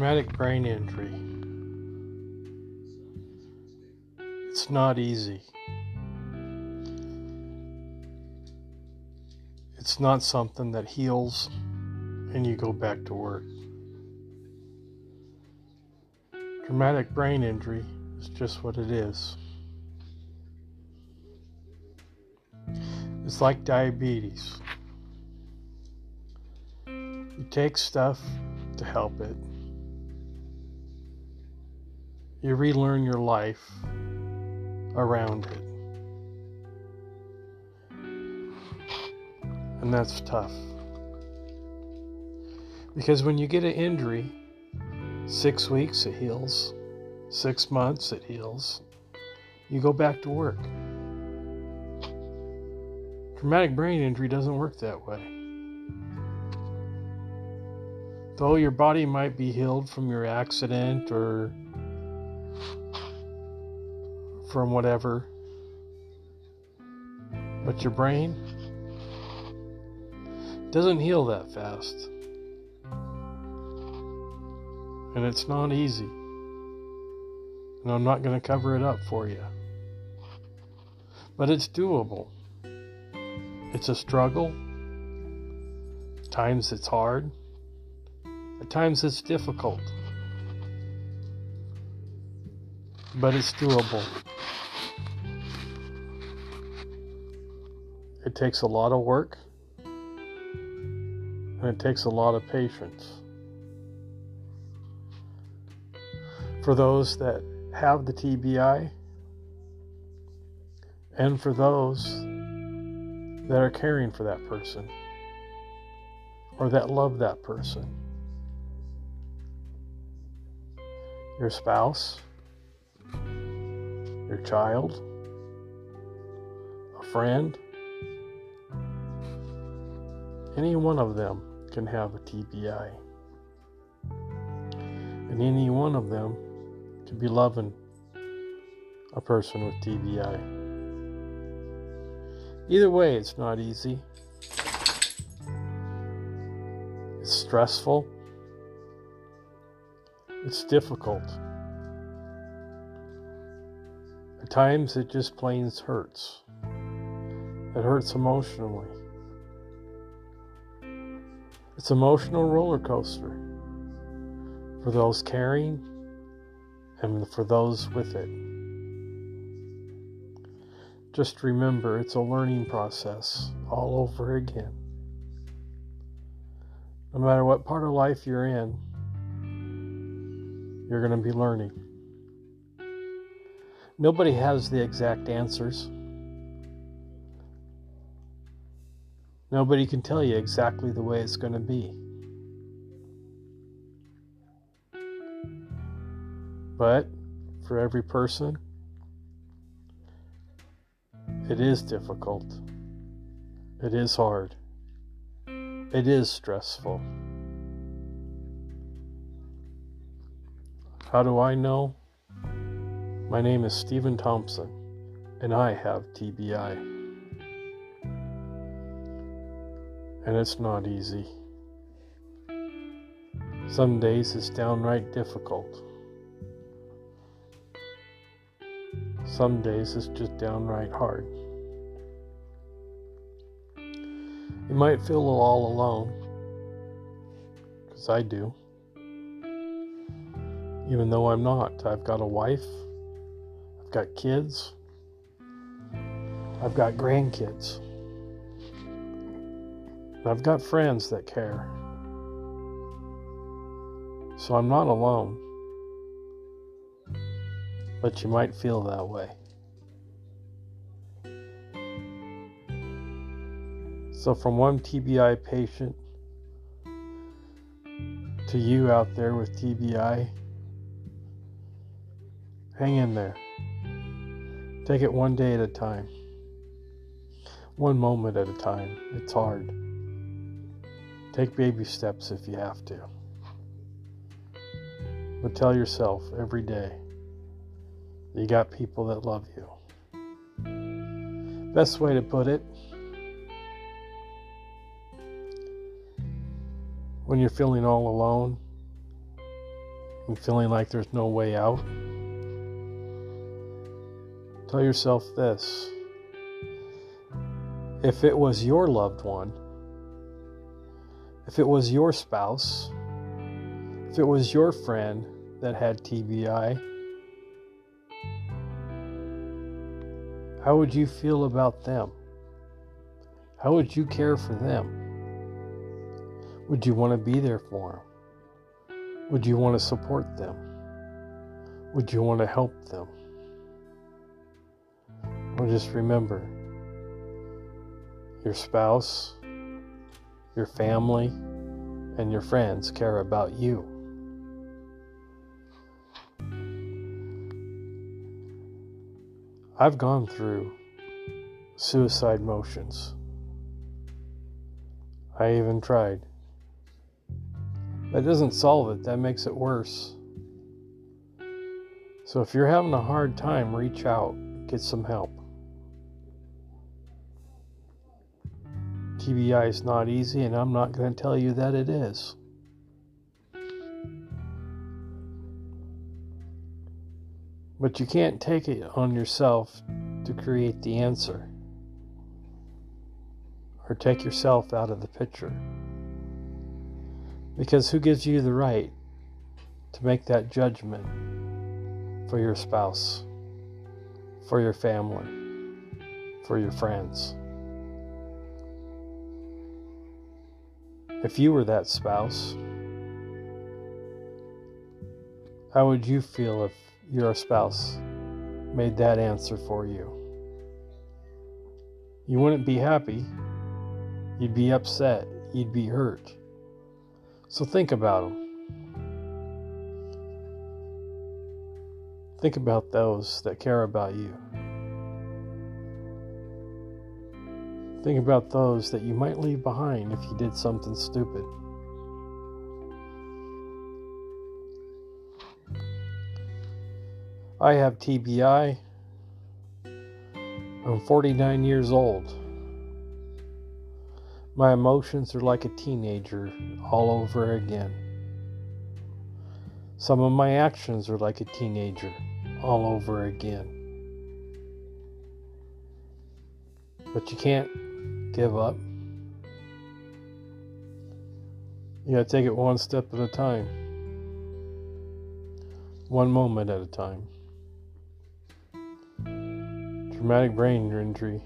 Traumatic brain injury. It's not easy. It's not something that heals and you go back to work. Traumatic brain injury is just what it is. It's like diabetes. You take stuff to help it. You relearn your life around it. And that's tough. Because when you get an injury, six weeks it heals, six months it heals, you go back to work. Traumatic brain injury doesn't work that way. Though your body might be healed from your accident or from whatever, but your brain doesn't heal that fast. And it's not easy. And I'm not going to cover it up for you. But it's doable. It's a struggle. At times it's hard. At times it's difficult. But it's doable. It takes a lot of work and it takes a lot of patience. For those that have the TBI, and for those that are caring for that person or that love that person. Your spouse, your child, a friend, any one of them can have a TBI. And any one of them could be loving a person with TBI. Either way, it's not easy. It's stressful. It's difficult. At times, it just plain hurts. It hurts emotionally. It's emotional roller coaster for those caring and for those with it. Just remember it's a learning process all over again. No matter what part of life you're in, you're going to be learning. Nobody has the exact answers. Nobody can tell you exactly the way it's going to be. But for every person, it is difficult. It is hard. It is stressful. How do I know? My name is Stephen Thompson, and I have TBI. And it's not easy. Some days it's downright difficult. Some days it's just downright hard. You might feel all alone, because I do. Even though I'm not, I've got a wife, I've got kids, I've got grandkids. I've got friends that care. So I'm not alone. But you might feel that way. So, from one TBI patient to you out there with TBI, hang in there. Take it one day at a time, one moment at a time. It's hard. Take baby steps if you have to. But tell yourself every day you got people that love you. Best way to put it when you're feeling all alone, and feeling like there's no way out, tell yourself this. If it was your loved one, if it was your spouse, if it was your friend that had TBI, how would you feel about them? How would you care for them? Would you want to be there for them? Would you want to support them? Would you want to help them? Or just remember your spouse, your family, and your friends care about you. I've gone through suicide motions. I even tried. That doesn't solve it, that makes it worse. So if you're having a hard time, reach out, get some help. TBI is not easy, and I'm not going to tell you that it is. But you can't take it on yourself to create the answer or take yourself out of the picture. Because who gives you the right to make that judgment for your spouse, for your family, for your friends? If you were that spouse, how would you feel if your spouse made that answer for you? You wouldn't be happy. You'd be upset. You'd be hurt. So think about them. Think about those that care about you. Think about those that you might leave behind if you did something stupid. I have TBI. I'm 49 years old. My emotions are like a teenager all over again. Some of my actions are like a teenager all over again. But you can't give up. You gotta take it one step at a time, one moment at a time. Traumatic brain injury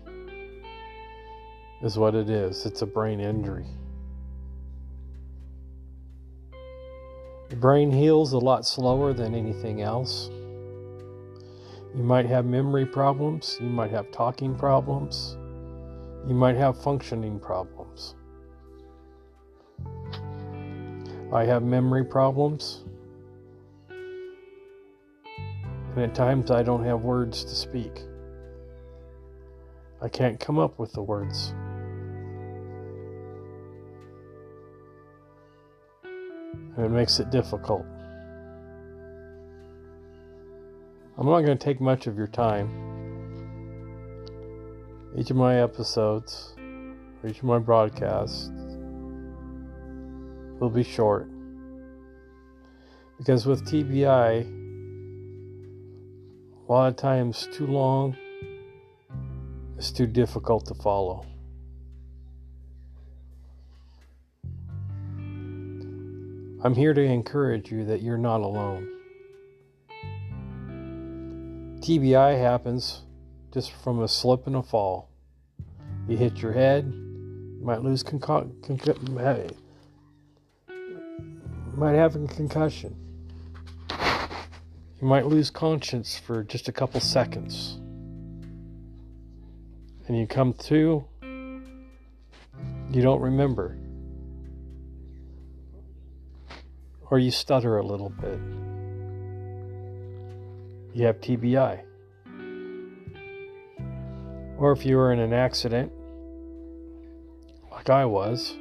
is what it is it's a brain injury. The brain heals a lot slower than anything else. You might have memory problems, you might have talking problems, you might have functioning problems. I have memory problems, and at times I don't have words to speak. I can't come up with the words. And it makes it difficult. I'm not going to take much of your time. Each of my episodes, or each of my broadcasts will be short. Because with TBI, a lot of times too long is too difficult to follow. I'm here to encourage you that you're not alone. TBI happens just from a slip and a fall. You hit your head, you might lose conco- con- might have a concussion. You might lose conscience for just a couple seconds. And you come to, you don't remember. Or you stutter a little bit. You have TBI. Or if you were in an accident, like I was,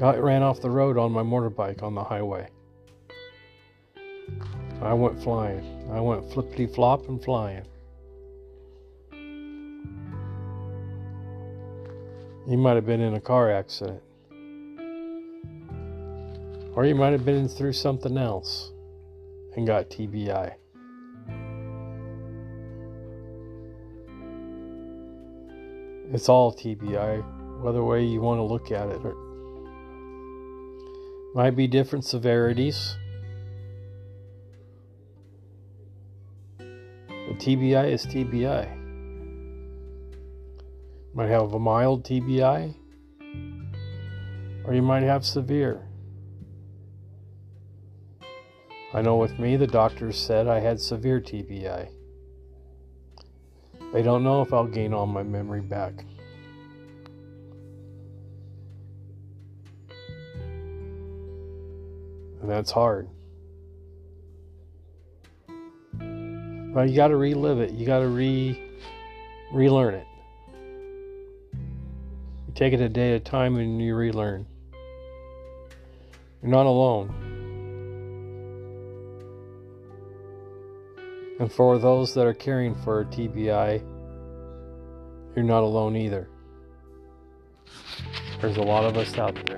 I ran off the road on my motorbike on the highway. I went flying. I went flippity flop and flying. You might have been in a car accident. Or you might have been through something else and got TBI. It's all TBI, whether way you want to look at it. Might be different severities. But TBI is TBI. You Might have a mild TBI, or you might have severe. I know with me, the doctors said I had severe TBI. They don't know if I'll gain all my memory back. And that's hard. But you got to relive it. You got to re relearn it. You take it a day at a time and you relearn. You're not alone. And for those that are caring for TBI, you're not alone either. There's a lot of us out there.